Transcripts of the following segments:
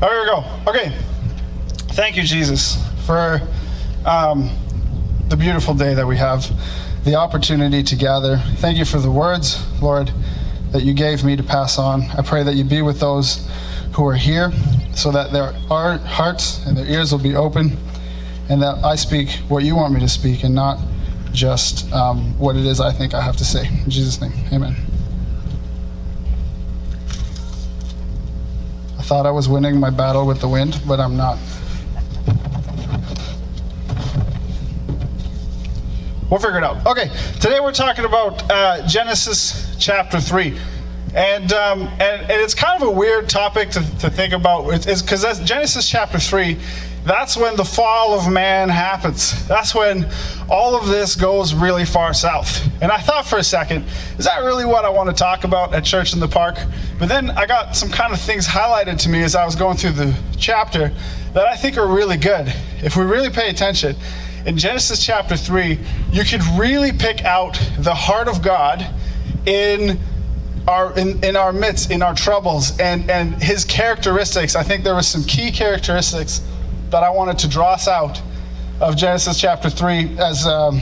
Oh, here we go. Okay. Thank you, Jesus, for um, the beautiful day that we have, the opportunity to gather. Thank you for the words, Lord, that you gave me to pass on. I pray that you be with those who are here so that their hearts and their ears will be open and that I speak what you want me to speak and not just um, what it is I think I have to say. In Jesus' name, amen. Thought I was winning my battle with the wind, but I'm not. We'll figure it out. Okay, today we're talking about uh, Genesis chapter 3. And, um, and, and it's kind of a weird topic to, to think about. Because Genesis chapter 3 that's when the fall of man happens. That's when all of this goes really far south. And I thought for a second, is that really what I want to talk about at Church in the Park? But then I got some kind of things highlighted to me as I was going through the chapter that I think are really good. If we really pay attention, in Genesis chapter 3, you could really pick out the heart of God in our in, in our midst, in our troubles, and, and his characteristics. I think there were some key characteristics that I wanted to draw us out of Genesis chapter 3 as, um,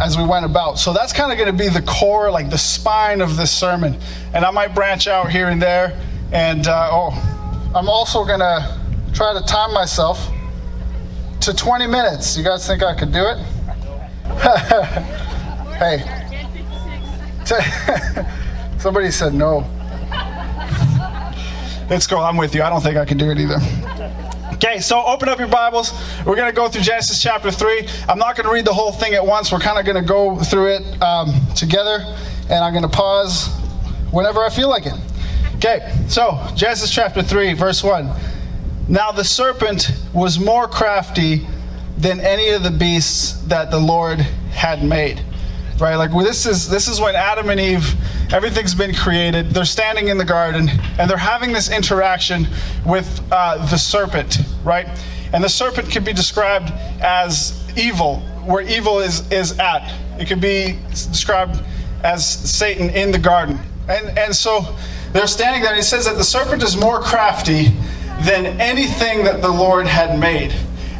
as we went about. So that's kind of going to be the core, like the spine of this sermon. And I might branch out here and there. And uh, oh, I'm also going to try to time myself to 20 minutes. You guys think I could do it? hey. Somebody said no. Let's go. I'm with you. I don't think I can do it either. Okay, so open up your Bibles. We're going to go through Genesis chapter 3. I'm not going to read the whole thing at once. We're kind of going to go through it um, together, and I'm going to pause whenever I feel like it. Okay, so Genesis chapter 3, verse 1. Now the serpent was more crafty than any of the beasts that the Lord had made right? Like well, this is this is when Adam and Eve, everything's been created. They're standing in the garden and they're having this interaction with uh, the serpent, right? And the serpent can be described as evil, where evil is is at. It could be described as Satan in the garden, and and so they're standing there. and He says that the serpent is more crafty than anything that the Lord had made.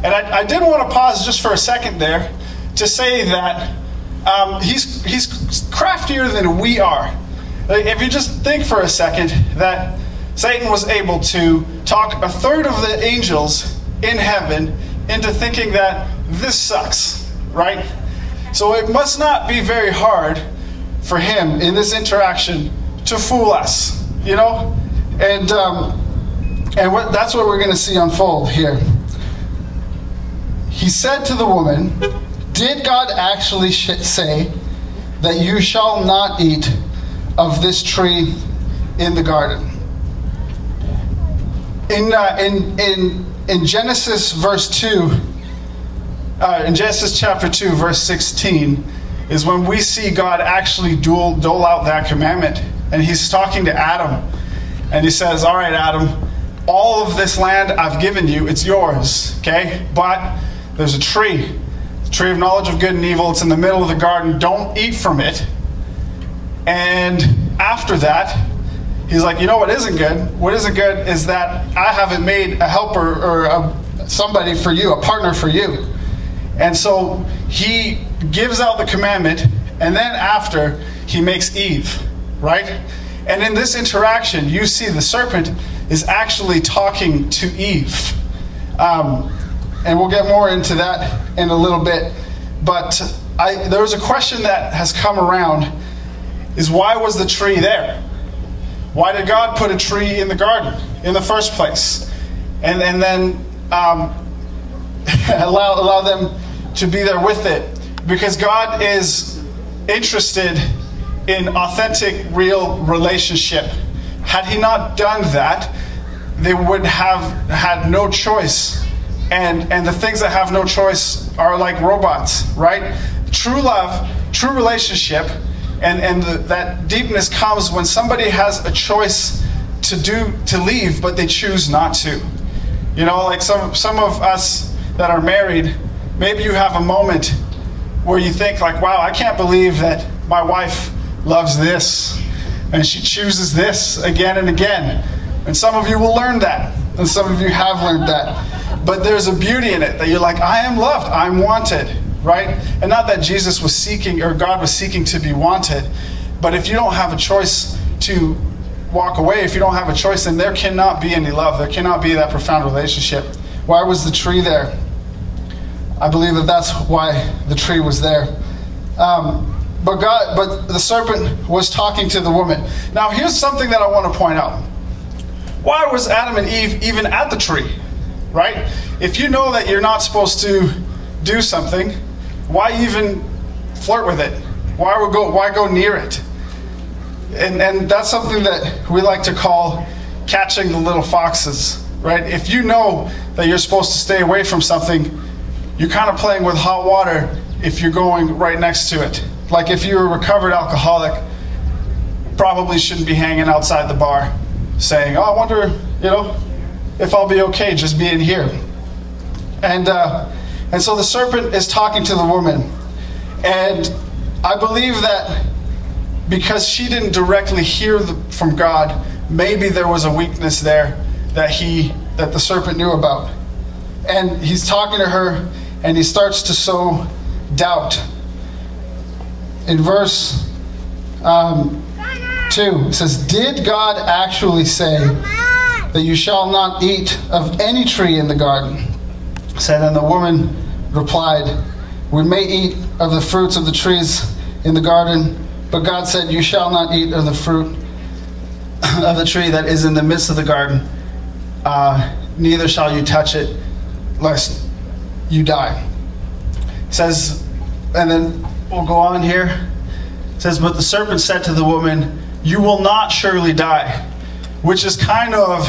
And I, I did want to pause just for a second there to say that um, he's, he's craftier than we are. If you just think for a second that Satan was able to talk a third of the angels in heaven into thinking that this sucks, right? So it must not be very hard for him in this interaction to fool us, you know? And, um, and what, that's what we're going to see unfold here. He said to the woman, did God actually say that you shall not eat of this tree in the garden? In, uh, in, in, in Genesis verse 2, uh, in Genesis chapter 2, verse 16, is when we see God actually dole, dole out that commandment. And he's talking to Adam. And he says, All right, Adam, all of this land I've given you, it's yours, okay? But there's a tree the tree of knowledge of good and evil, it's in the middle of the garden. Don't eat from it. And after that, he's like, you know what isn't good? What isn't good is that I haven't made a helper or a, somebody for you, a partner for you. And so he gives out the commandment, and then after, he makes Eve, right? And in this interaction, you see the serpent is actually talking to Eve. Um, and we'll get more into that in a little bit. But I, there was a question that has come around: is why was the tree there? Why did God put a tree in the garden in the first place, and and then um, allow allow them to be there with it? Because God is interested in authentic, real relationship. Had He not done that, they would have had no choice and and the things that have no choice are like robots right true love true relationship and and the, that deepness comes when somebody has a choice to do to leave but they choose not to you know like some some of us that are married maybe you have a moment where you think like wow i can't believe that my wife loves this and she chooses this again and again And some of you will learn that. And some of you have learned that. But there's a beauty in it that you're like, I am loved, I'm wanted, right? And not that Jesus was seeking or God was seeking to be wanted, but if you don't have a choice to walk away, if you don't have a choice, then there cannot be any love. There cannot be that profound relationship. Why was the tree there? I believe that that's why the tree was there. Um, but God, but the serpent was talking to the woman. Now, here's something that I want to point out. Why was Adam and Eve even at the tree? Right? If you know that you're not supposed to do something, why even flirt with it? Why go? Why go near it? And and that's something that we like to call catching the little foxes. Right? If you know that you're supposed to stay away from something, you're kind of playing with hot water if you're going right next to it. Like if you're a recovered alcoholic, probably shouldn't be hanging outside the bar saying, Oh, I wonder, you know, if I'll be okay just being here. And, uh, and so the serpent is talking to the woman. And I believe that because she didn't directly hear the, from God, maybe there was a weakness there that he that the serpent knew about. And he's talking to her and he starts to sow doubt. In verse um, 2, it says, Did God actually say that you shall not eat of any tree in the garden? Said, and the woman replied, We may eat of the fruits of the trees in the garden, but God said, You shall not eat of the fruit of the tree that is in the midst of the garden, uh, neither shall you touch it, lest you die. It says, and then we'll go on here. It says, But the serpent said to the woman, You will not surely die, which is kind of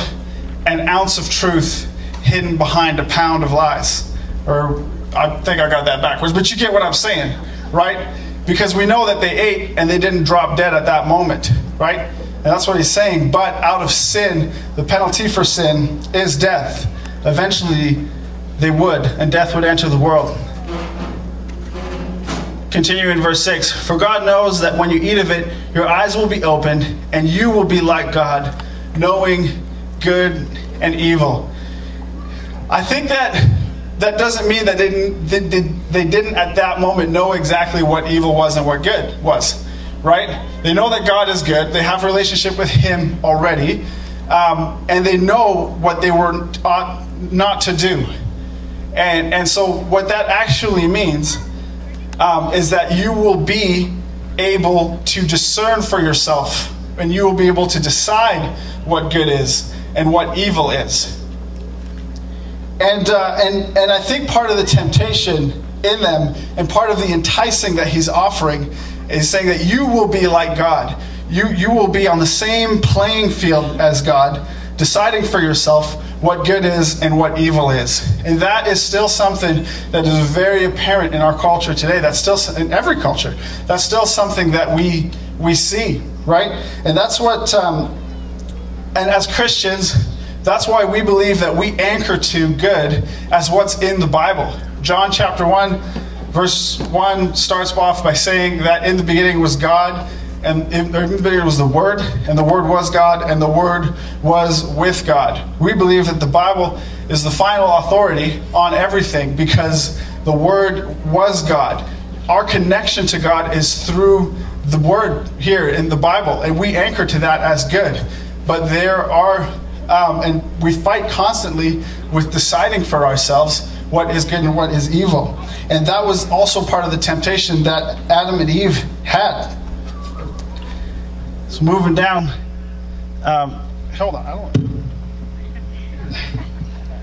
an ounce of truth hidden behind a pound of lies. Or I think I got that backwards, but you get what I'm saying, right? Because we know that they ate and they didn't drop dead at that moment, right? And that's what he's saying. But out of sin, the penalty for sin is death. Eventually, they would, and death would enter the world. Continue in verse 6 For God knows that when you eat of it, your eyes will be opened, and you will be like God, knowing good and evil. I think that that doesn't mean that they didn't, they, they didn't at that moment know exactly what evil was and what good was, right? They know that God is good, they have a relationship with Him already, um, and they know what they were ought not to do. And, and so, what that actually means um, is that you will be able to discern for yourself and you will be able to decide what good is and what evil is. And, uh, and, and I think part of the temptation in them and part of the enticing that he's offering is saying that you will be like God. You, you will be on the same playing field as God, deciding for yourself what good is and what evil is. And that is still something that is very apparent in our culture today. That's still in every culture. That's still something that we we see, right? And that's what. Um, and as Christians, that's why we believe that we anchor to good as what's in the Bible. John chapter one, verse one starts off by saying that in the beginning was God and in the beginning was the Word, and the Word was God, and the Word was with God. We believe that the Bible is the final authority on everything because the Word was God. Our connection to God is through the Word here in the Bible, and we anchor to that as good. But there are, um, and we fight constantly with deciding for ourselves what is good and what is evil. And that was also part of the temptation that Adam and Eve had so moving down. Um, hold on. I don't.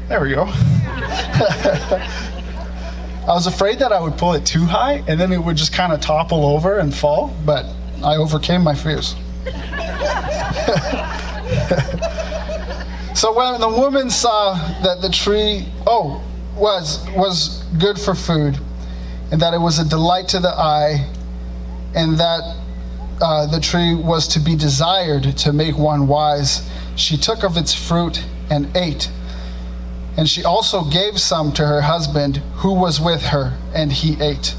There we go. I was afraid that I would pull it too high and then it would just kind of topple over and fall, but I overcame my fears. so when the woman saw that the tree, oh, was was good for food, and that it was a delight to the eye, and that uh, the tree was to be desired to make one wise, she took of its fruit and ate. And she also gave some to her husband who was with her, and he ate.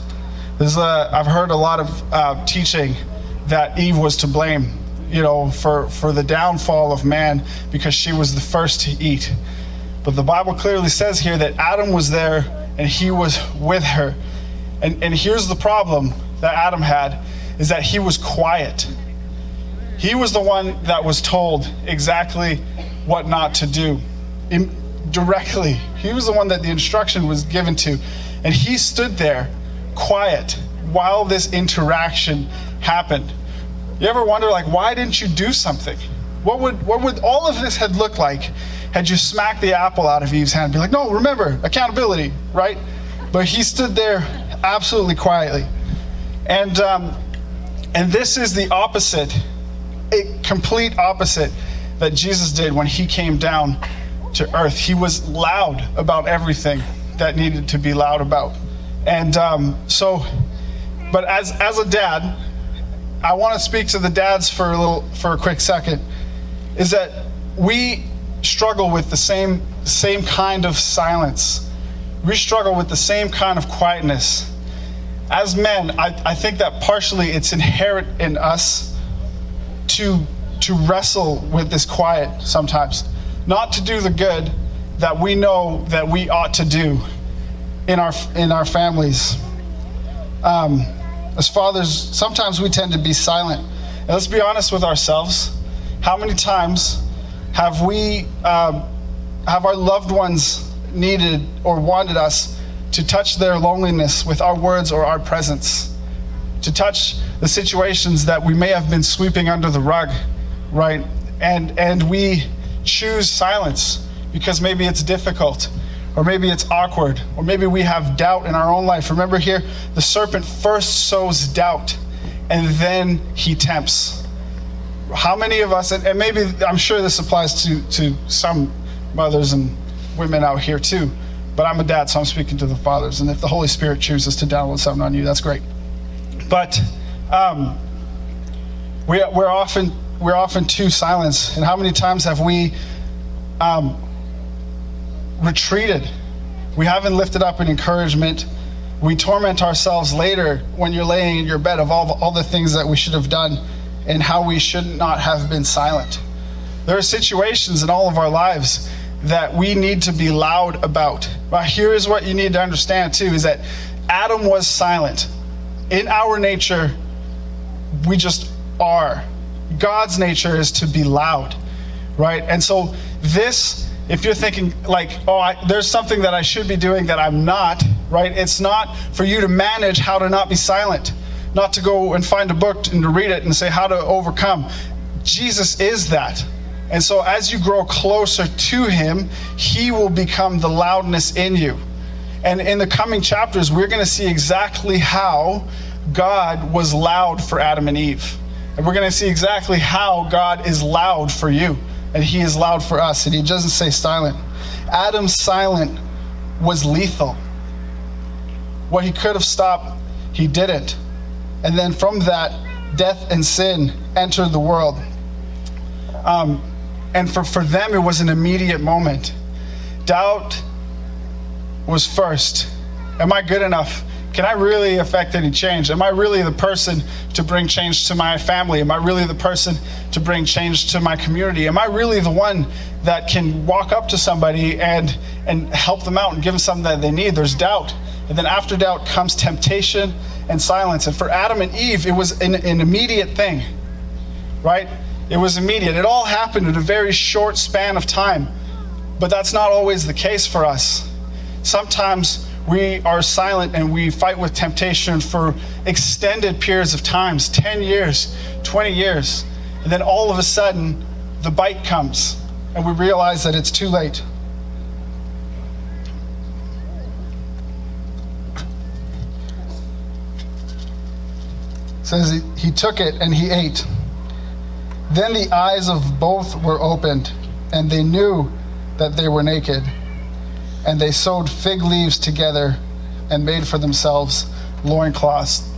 This is a, I've heard a lot of uh, teaching that Eve was to blame you know, for, for the downfall of man because she was the first to eat. But the Bible clearly says here that Adam was there and he was with her. And, and here's the problem that Adam had is that he was quiet. He was the one that was told exactly what not to do directly. He was the one that the instruction was given to. And he stood there quiet while this interaction happened. You ever wonder, like, why didn't you do something? What would, what would all of this had looked like had you smacked the apple out of Eve's hand? Be like, no, remember, accountability, right? But he stood there absolutely quietly. And, um, and this is the opposite, a complete opposite that Jesus did when he came down to earth. He was loud about everything that needed to be loud about. And um, so, but as, as a dad, I want to speak to the dads for a little, for a quick second, is that we struggle with the same, same kind of silence. We struggle with the same kind of quietness as men, I, I think that partially it's inherent in us to, to wrestle with this quiet sometimes, not to do the good that we know that we ought to do in our, in our families. Um, as fathers, sometimes we tend to be silent. And let's be honest with ourselves. How many times have we, um, have our loved ones needed or wanted us to touch their loneliness with our words or our presence, to touch the situations that we may have been sweeping under the rug, right? And and we choose silence because maybe it's difficult or maybe it's awkward or maybe we have doubt in our own life. Remember here, the serpent first sows doubt and then he tempts. How many of us, and, maybe I'm sure this applies to, to some mothers and women out here too but I'm a dad, so I'm speaking to the fathers. And if the Holy Spirit chooses to download something on you, that's great. But um, we, we're often we're often too silent. And how many times have we um, retreated? We haven't lifted up an encouragement. We torment ourselves later when you're laying in your bed of all, all the things that we should have done and how we should not have been silent. There are situations in all of our lives that we need to be loud about. But here is what you need to understand too is that Adam was silent. In our nature, we just are. God's nature is to be loud, right? And so this if you're thinking like, oh, I, there's something that I should be doing that I'm not, right? It's not for you to manage how to not be silent, not to go and find a book and to read it and say how to overcome. Jesus is that. And so, as you grow closer to Him, He will become the loudness in you. And in the coming chapters, we're going to see exactly how God was loud for Adam and Eve. And we're going to see exactly how God is loud for you. And He is loud for us. And He doesn't say silent. Adam's silent was lethal. What he could have stopped, he didn't. And then from that, death and sin entered the world. Um, and for, for them, it was an immediate moment. Doubt was first. Am I good enough? Can I really affect any change? Am I really the person to bring change to my family? Am I really the person to bring change to my community? Am I really the one that can walk up to somebody and, and help them out and give them something that they need? There's doubt. And then after doubt comes temptation and silence. And for Adam and Eve, it was an, an immediate thing, right? It was immediate. It all happened in a very short span of time. But that's not always the case for us. Sometimes we are silent and we fight with temptation for extended periods of times 10 years, 20 years. And then all of a sudden, the bite comes and we realize that it's too late. It says he, he took it and he ate. Then the eyes of both were opened, and they knew that they were naked. And they sewed fig leaves together and made for themselves loincloths.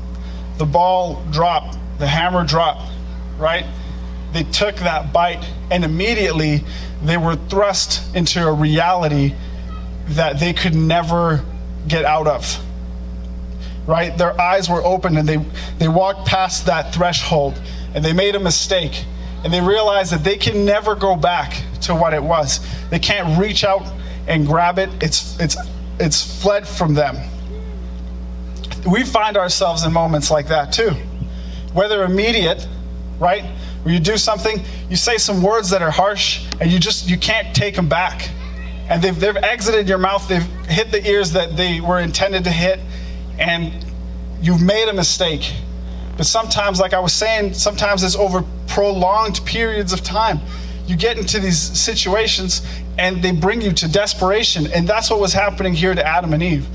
The ball dropped, the hammer dropped, right? They took that bite, and immediately they were thrust into a reality that they could never get out of. Right? Their eyes were open and they, they walked past that threshold and they made a mistake and they realized that they can never go back to what it was. They can't reach out and grab it. It's it's it's fled from them. We find ourselves in moments like that too. Whether immediate, right? Where you do something, you say some words that are harsh and you just you can't take them back. And they've they've exited your mouth, they've hit the ears that they were intended to hit, and you've made a mistake. But sometimes, like I was saying, sometimes it's over prolonged periods of time. You get into these situations and they bring you to desperation. And that's what was happening here to Adam and Eve.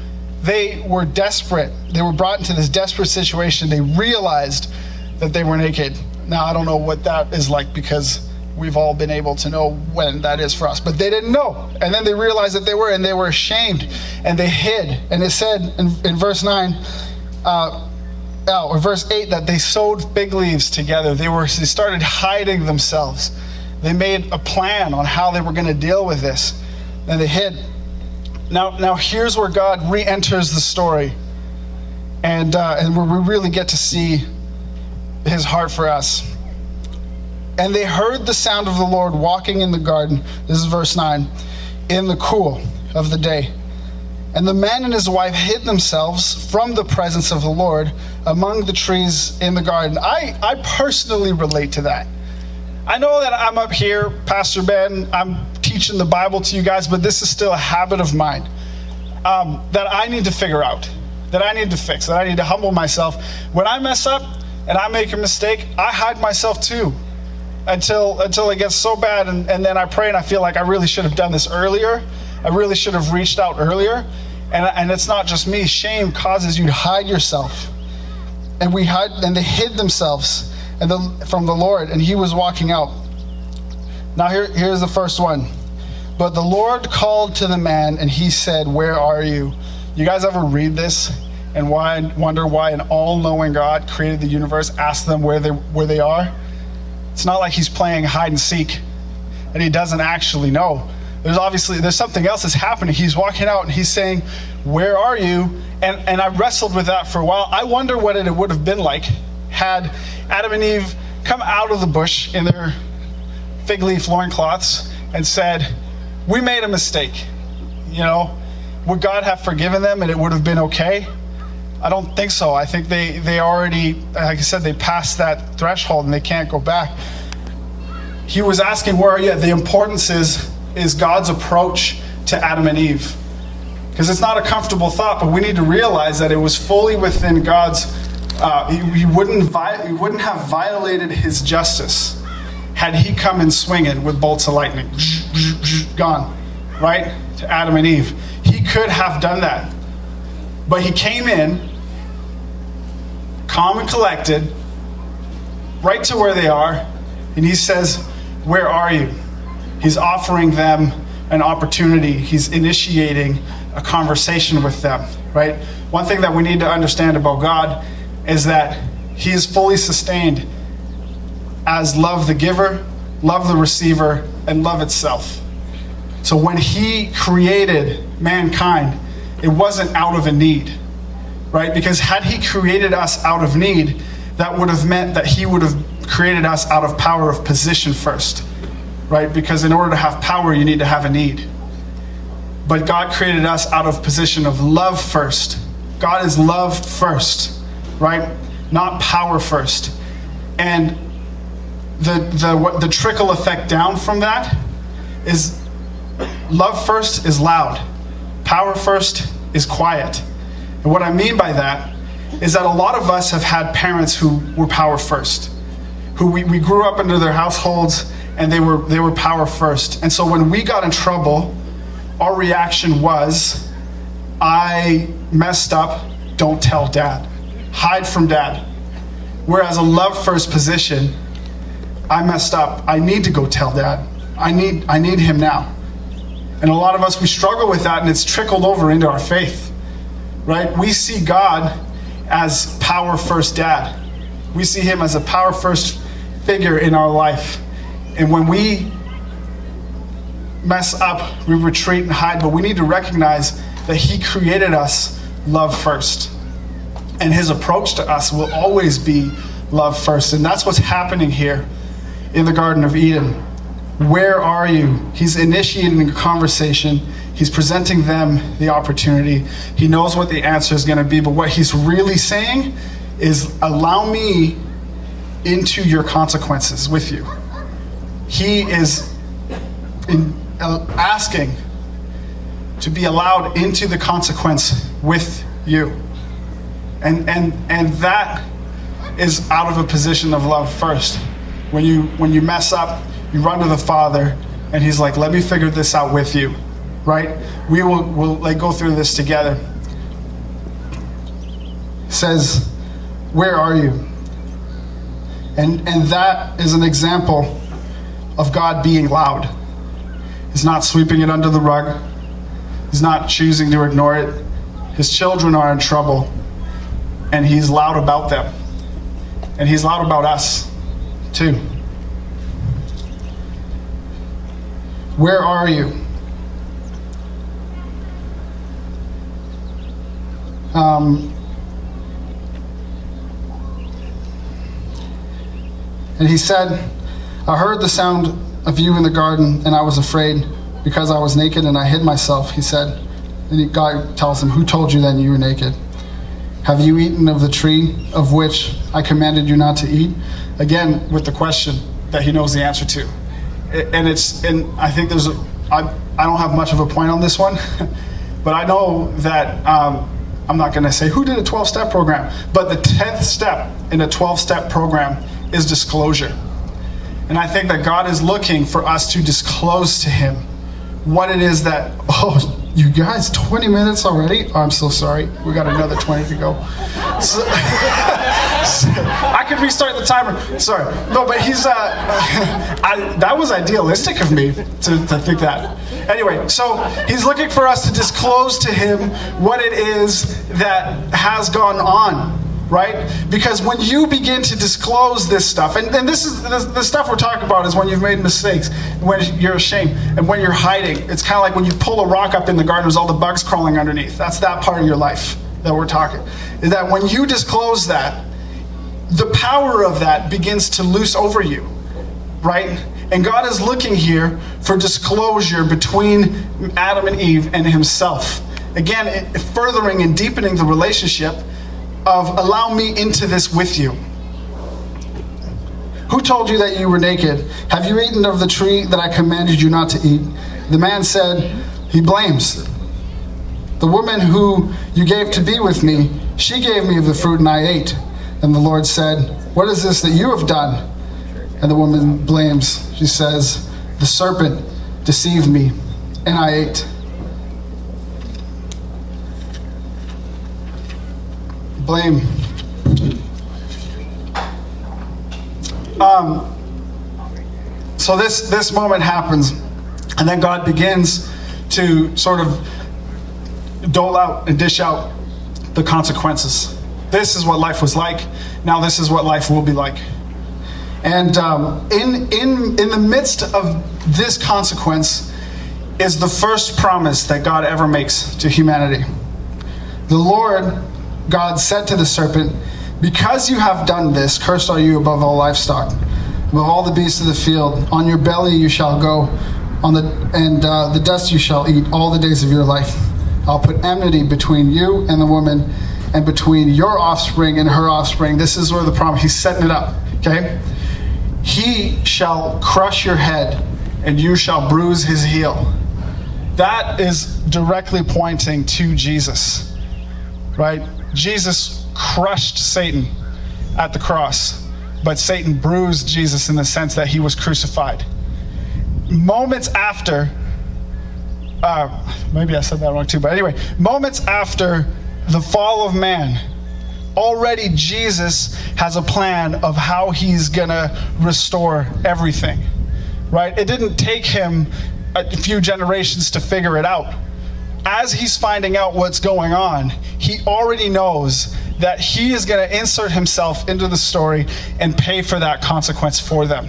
They were desperate. They were brought into this desperate situation. They realized that they were naked. Now, I don't know what that is like because we've all been able to know when that is for us. But they didn't know. And then they realized that they were, and they were ashamed, and they hid. And it said in, in verse 9, uh, oh, or verse 8, that they sewed fig leaves together. They, were, they started hiding themselves. They made a plan on how they were going to deal with this, and they hid. Now, now here's where God re enters the story, and, uh, and where we really get to see his heart for us. And they heard the sound of the Lord walking in the garden. This is verse 9. In the cool of the day. And the man and his wife hid themselves from the presence of the Lord among the trees in the garden. I, I personally relate to that. I know that I'm up here, Pastor Ben, I'm teaching the Bible to you guys, but this is still a habit of mine um, that I need to figure out, that I need to fix, that I need to humble myself. When I mess up and I make a mistake, I hide myself too until until it gets so bad and, and then I pray and I feel like I really should have done this earlier. I really should have reached out earlier. And, and it's not just me. Shame causes you to hide yourself. And we hide and they hid themselves and the, from the Lord, and he was walking out. Now here, here's the first one. But the Lord called to the man and he said, Where are you? You guys ever read this and why wonder why an all-knowing God created the universe, asked them where they where they are? It's not like he's playing hide and seek and he doesn't actually know. There's obviously there's something else that's happening. He's walking out and he's saying, "Where are you?" And and I wrestled with that for a while. I wonder what it would have been like had Adam and Eve come out of the bush in their fig leaf loincloths and said, "We made a mistake." You know, would God have forgiven them and it would have been okay? I don't think so. I think they, they already, like I said, they passed that threshold and they can't go back. He was asking, Where are you? The importance is, is God's approach to Adam and Eve. Because it's not a comfortable thought, but we need to realize that it was fully within God's. Uh, he, he, wouldn't vi- he wouldn't have violated his justice had he come in swinging with bolts of lightning. Gone. Right? To Adam and Eve. He could have done that. But he came in calm and collected, right to where they are, and he says, Where are you? He's offering them an opportunity, he's initiating a conversation with them, right? One thing that we need to understand about God is that he is fully sustained as love the giver, love the receiver, and love itself. So when he created mankind, it wasn't out of a need right? Because had he created us out of need, that would have meant that he would have created us out of power of position first, right? Because in order to have power, you need to have a need. But God created us out of position of love first. God is love first, right? Not power first. And the the what the trickle effect down from that is love first is loud. Power first is quiet. And what I mean by that is that a lot of us have had parents who were power first, who we, we grew up into their households and they were, they were power first. And so when we got in trouble, our reaction was, I messed up, don't tell dad. Hide from dad. Whereas a love first position, I messed up, I need to go tell dad. I need, I need him now. And a lot of us, we struggle with that and it's trickled over into our faith right? We see God as power first dad. We see him as a power first figure in our life. And when we mess up, we retreat and hide, but we need to recognize that he created us love first. And his approach to us will always be love first. And that's what's happening here in the Garden of Eden. Where are you? He's initiating a conversation. He's presenting them the opportunity. He knows what the answer is going to be, but what he's really saying is allow me into your consequences with you. He is in, uh, asking to be allowed into the consequence with you. And, and, and that is out of a position of love first. When you, when you mess up, you run to the Father, and He's like, let me figure this out with you, right? We will we'll, like, go through this together. says, Where are you? And, and that is an example of God being loud. He's not sweeping it under the rug, He's not choosing to ignore it. His children are in trouble, and He's loud about them. And He's loud about us, too. Where are you? Um, and he said, I heard the sound of you in the garden, and I was afraid because I was naked and I hid myself, he said. And he, God tells him, Who told you then you were naked? Have you eaten of the tree of which I commanded you not to eat? Again, with the question that he knows the answer to and it's and I think there's a, I, I don't have much of a point on this one, but I know that um, I'm not going to say who did a 12 step program, but the 10th step in a 12 step program is disclosure. And I think that God is looking for us to disclose to Him what it is that, oh, you guys, 20 minutes already? Oh, I'm so sorry. We got another 20 to go. So, I could restart the timer. Sorry. No, but he's, uh, I, that was idealistic of me to, to think that. Anyway, so he's looking for us to disclose to him what it is that has gone on right? Because when you begin to disclose this stuff, and, and this is the, stuff we're talking about is when you've made mistakes, when you're ashamed, and when you're hiding. It's kind of like when you pull a rock up in the garden, there's all the bugs crawling underneath. That's that part of your life that we're talking. Is that when you disclose that, the power of that begins to loose over you, right? And God is looking here for disclosure between Adam and Eve and Himself. Again, furthering and deepening the relationship of allow me into this with you. Who told you that you were naked? Have you eaten of the tree that I commanded you not to eat? The man said, He blames. The woman who you gave to be with me, she gave me of the fruit and I ate. And the Lord said, What is this that you have done? And the woman blames. She says, The serpent deceived me and I ate. Blame. Um, so this this moment happens, and then God begins to sort of dole out and dish out the consequences. This is what life was like. Now this is what life will be like. And um, in in in the midst of this consequence is the first promise that God ever makes to humanity. The Lord God said to the serpent, Because you have done this, cursed are you above all livestock, above all the beasts of the field. On your belly you shall go, on the, and uh, the dust you shall eat all the days of your life. I'll put enmity between you and the woman, and between your offspring and her offspring. This is where the promise, he's setting it up, okay? He shall crush your head, and you shall bruise his heel. That is directly pointing to Jesus, right? Jesus crushed Satan at the cross, but Satan bruised Jesus in the sense that he was crucified. Moments after, uh, maybe I said that wrong too, but anyway, moments after the fall of man, already Jesus has a plan of how he's going to restore everything, right? It didn't take him a few generations to figure it out as he's finding out what's going on, he already knows that he is going to insert himself into the story and pay for that consequence for them.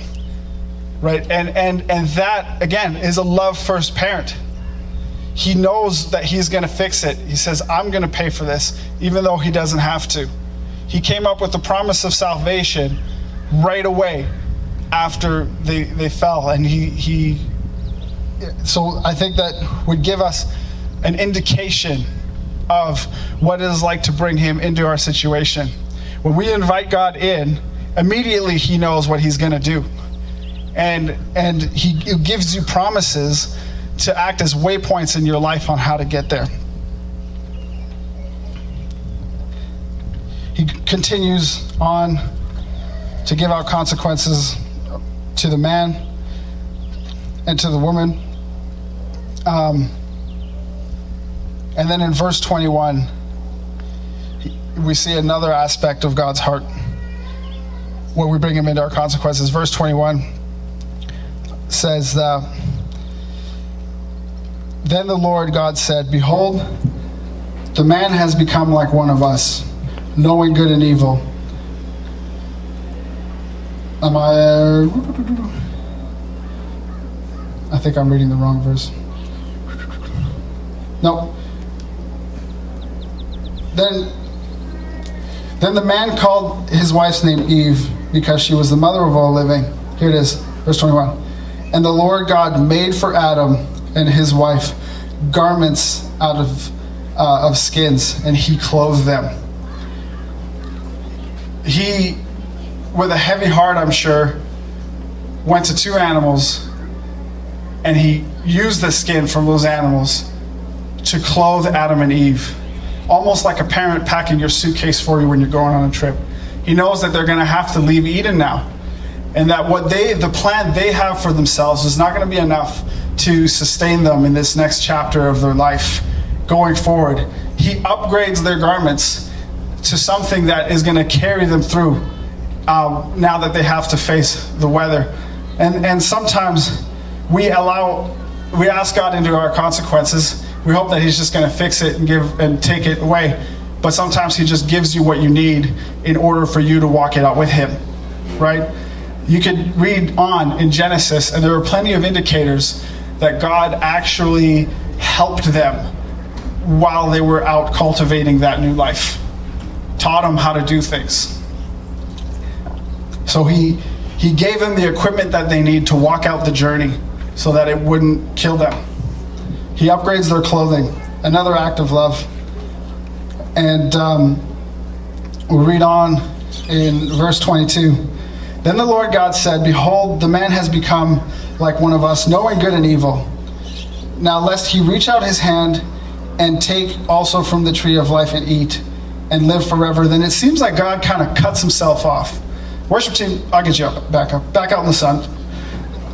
Right? And and and that again is a love first parent. He knows that he's going to fix it. He says, "I'm going to pay for this even though he doesn't have to." He came up with the promise of salvation right away after they, they fell. And he, he, so I think that would give us an indication of what it is like to bring him into our situation. When we invite God in, immediately he knows what he's going to do. And, and he gives you promises to act as waypoints in your life on how to get there. He continues on to give out consequences to the man and to the woman. Um, and then in verse 21, we see another aspect of God's heart where we bring him into our consequences. Verse 21 says that. Then the Lord God said, Behold, the man has become like one of us, knowing good and evil. Am I. I think I'm reading the wrong verse. No. Then, then the man called his wife's name Eve because she was the mother of all living. Here it is, verse 21. And the Lord God made for Adam and his wife garments out of, uh, of skins, and he clothed them. He, with a heavy heart, I'm sure, went to two animals and he used the skin from those animals to clothe Adam and Eve. Almost like a parent packing your suitcase for you when you're going on a trip. He knows that they're going to have to leave Eden now. And that what they, the plan they have for themselves is not going to be enough to sustain them in this next chapter of their life going forward. He upgrades their garments to something that is going to carry them through um, now that they have to face the weather. And, and sometimes we allow, we ask God into our consequences. We hope that He's just going to fix it and give and take it away. But sometimes He just gives you what you need in order for you to walk it out with Him, right? You could read on in Genesis, and there are plenty of indicators that God actually helped them while they were out cultivating that new life, taught them how to do things. So he he gave them the equipment that they need to walk out the journey so that it wouldn't kill them. He upgrades their clothing, another act of love. And um, we read on in verse 22. Then the Lord God said, Behold, the man has become like one of us, knowing good and evil. Now, lest he reach out his hand and take also from the tree of life and eat and live forever, then it seems like God kind of cuts himself off. Worship team, I'll get you up, back up, back out in the sun.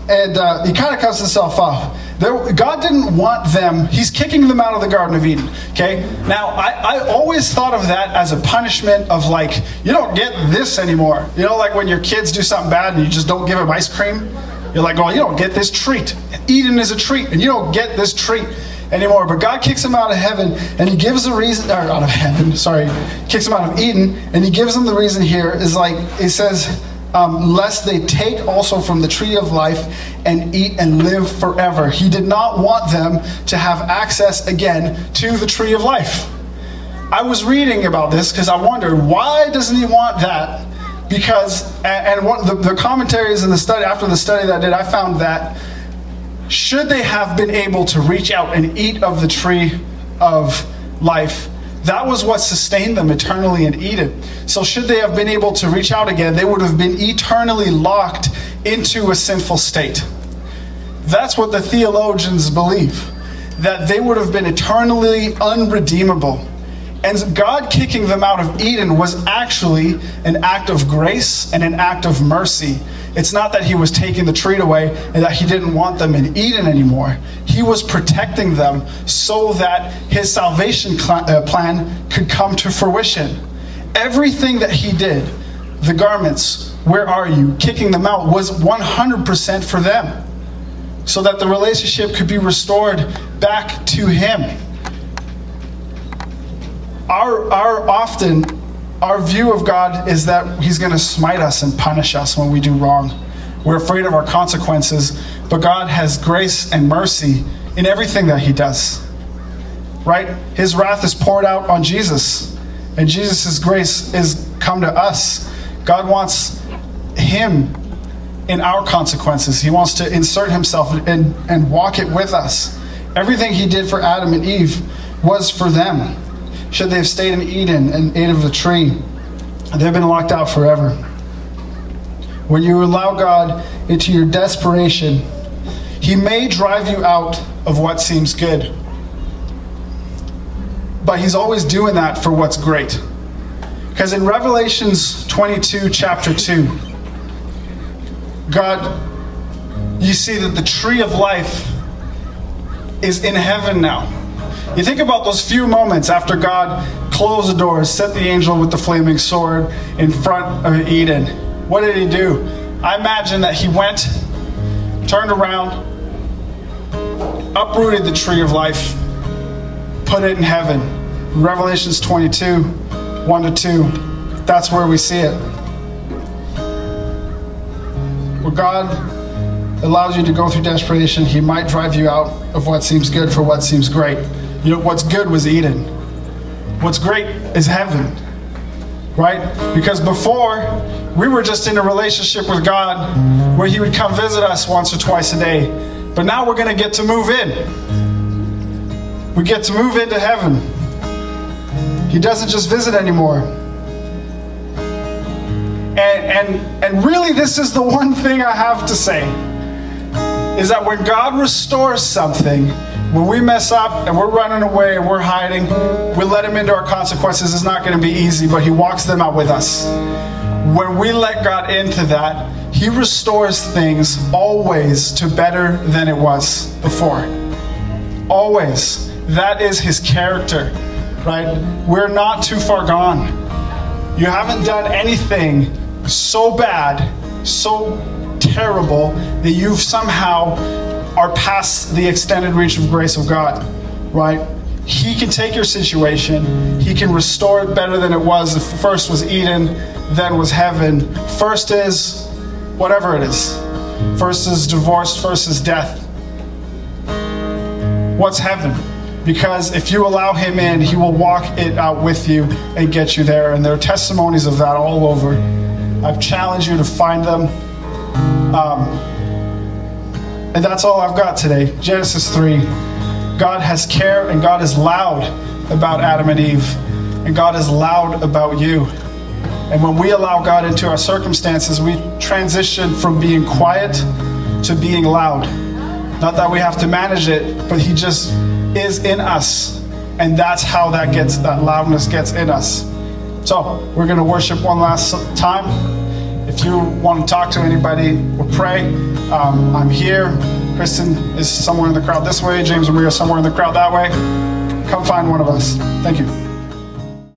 And uh, he kind of cuts himself off. There, God didn't want them, he's kicking them out of the Garden of Eden. Okay? Now, I, I always thought of that as a punishment of like, you don't get this anymore. You know, like when your kids do something bad and you just don't give them ice cream? You're like, oh, you don't get this treat. Eden is a treat, and you don't get this treat anymore. But God kicks them out of heaven, and He gives the reason, or out of heaven, sorry, kicks them out of Eden, and He gives them the reason here is like, He says, um, lest they take also from the tree of life and eat and live forever. He did not want them to have access again to the tree of life. I was reading about this because I wondered why doesn't he want that because and, what the, the commentaries in the study after the study that I did, I found that should they have been able to reach out and eat of the tree of life, that was what sustained them eternally in Eden. So, should they have been able to reach out again, they would have been eternally locked into a sinful state. That's what the theologians believe, that they would have been eternally unredeemable. And God kicking them out of Eden was actually an act of grace and an act of mercy. It's not that He was taking the treat away and that He didn't want them in Eden anymore. He was protecting them so that His salvation uh, plan could come to fruition. Everything that He did, the garments, where are you, kicking them out, was 100% for them so that the relationship could be restored back to Him our, our often our view of God is that He's going to smite us and punish us when we do wrong. We're afraid of our consequences, but God has grace and mercy in everything that He does. Right? His wrath is poured out on Jesus, and Jesus' grace is come to us. God wants Him in our consequences. He wants to insert himself and, and walk it with us. Everything he did for Adam and Eve was for them. Should they have stayed in Eden and ate of the tree, they've been locked out forever. When you allow God into your desperation, He may drive you out of what seems good. But He's always doing that for what's great. Because in Revelations 22, chapter 2, God, you see that the tree of life is in heaven now. You think about those few moments after God closed the doors, set the angel with the flaming sword in front of Eden. What did he do? I imagine that he went, turned around, uprooted the tree of life, put it in heaven. Revelations 22, 1 to 2. That's where we see it. Where God allows you to go through desperation, He might drive you out of what seems good for what seems great. You know, what's good was Eden. What's great is heaven. Right? Because before, we were just in a relationship with God where He would come visit us once or twice a day. But now we're going to get to move in. We get to move into heaven. He doesn't just visit anymore. And, and, and really, this is the one thing I have to say is that when God restores something, when we mess up and we're running away and we're hiding, we let Him into our consequences. It's not going to be easy, but He walks them out with us. When we let God into that, He restores things always to better than it was before. Always. That is His character, right? We're not too far gone. You haven't done anything so bad, so terrible, that you've somehow are past the extended reach of grace of God, right? He can take your situation, He can restore it better than it was. The first was Eden, then was heaven. First is whatever it is. First is divorce, first is death. What's heaven? Because if you allow Him in, He will walk it out with you and get you there. And there are testimonies of that all over. I've challenged you to find them. Um, and that's all I've got today. Genesis 3. God has care and God is loud about Adam and Eve. And God is loud about you. And when we allow God into our circumstances, we transition from being quiet to being loud. Not that we have to manage it, but He just is in us. And that's how that gets that loudness gets in us. So we're going to worship one last time. If you want to talk to anybody or pray, um, I'm here. Kristen is somewhere in the crowd this way. James and Maria are somewhere in the crowd that way. Come find one of us. Thank you.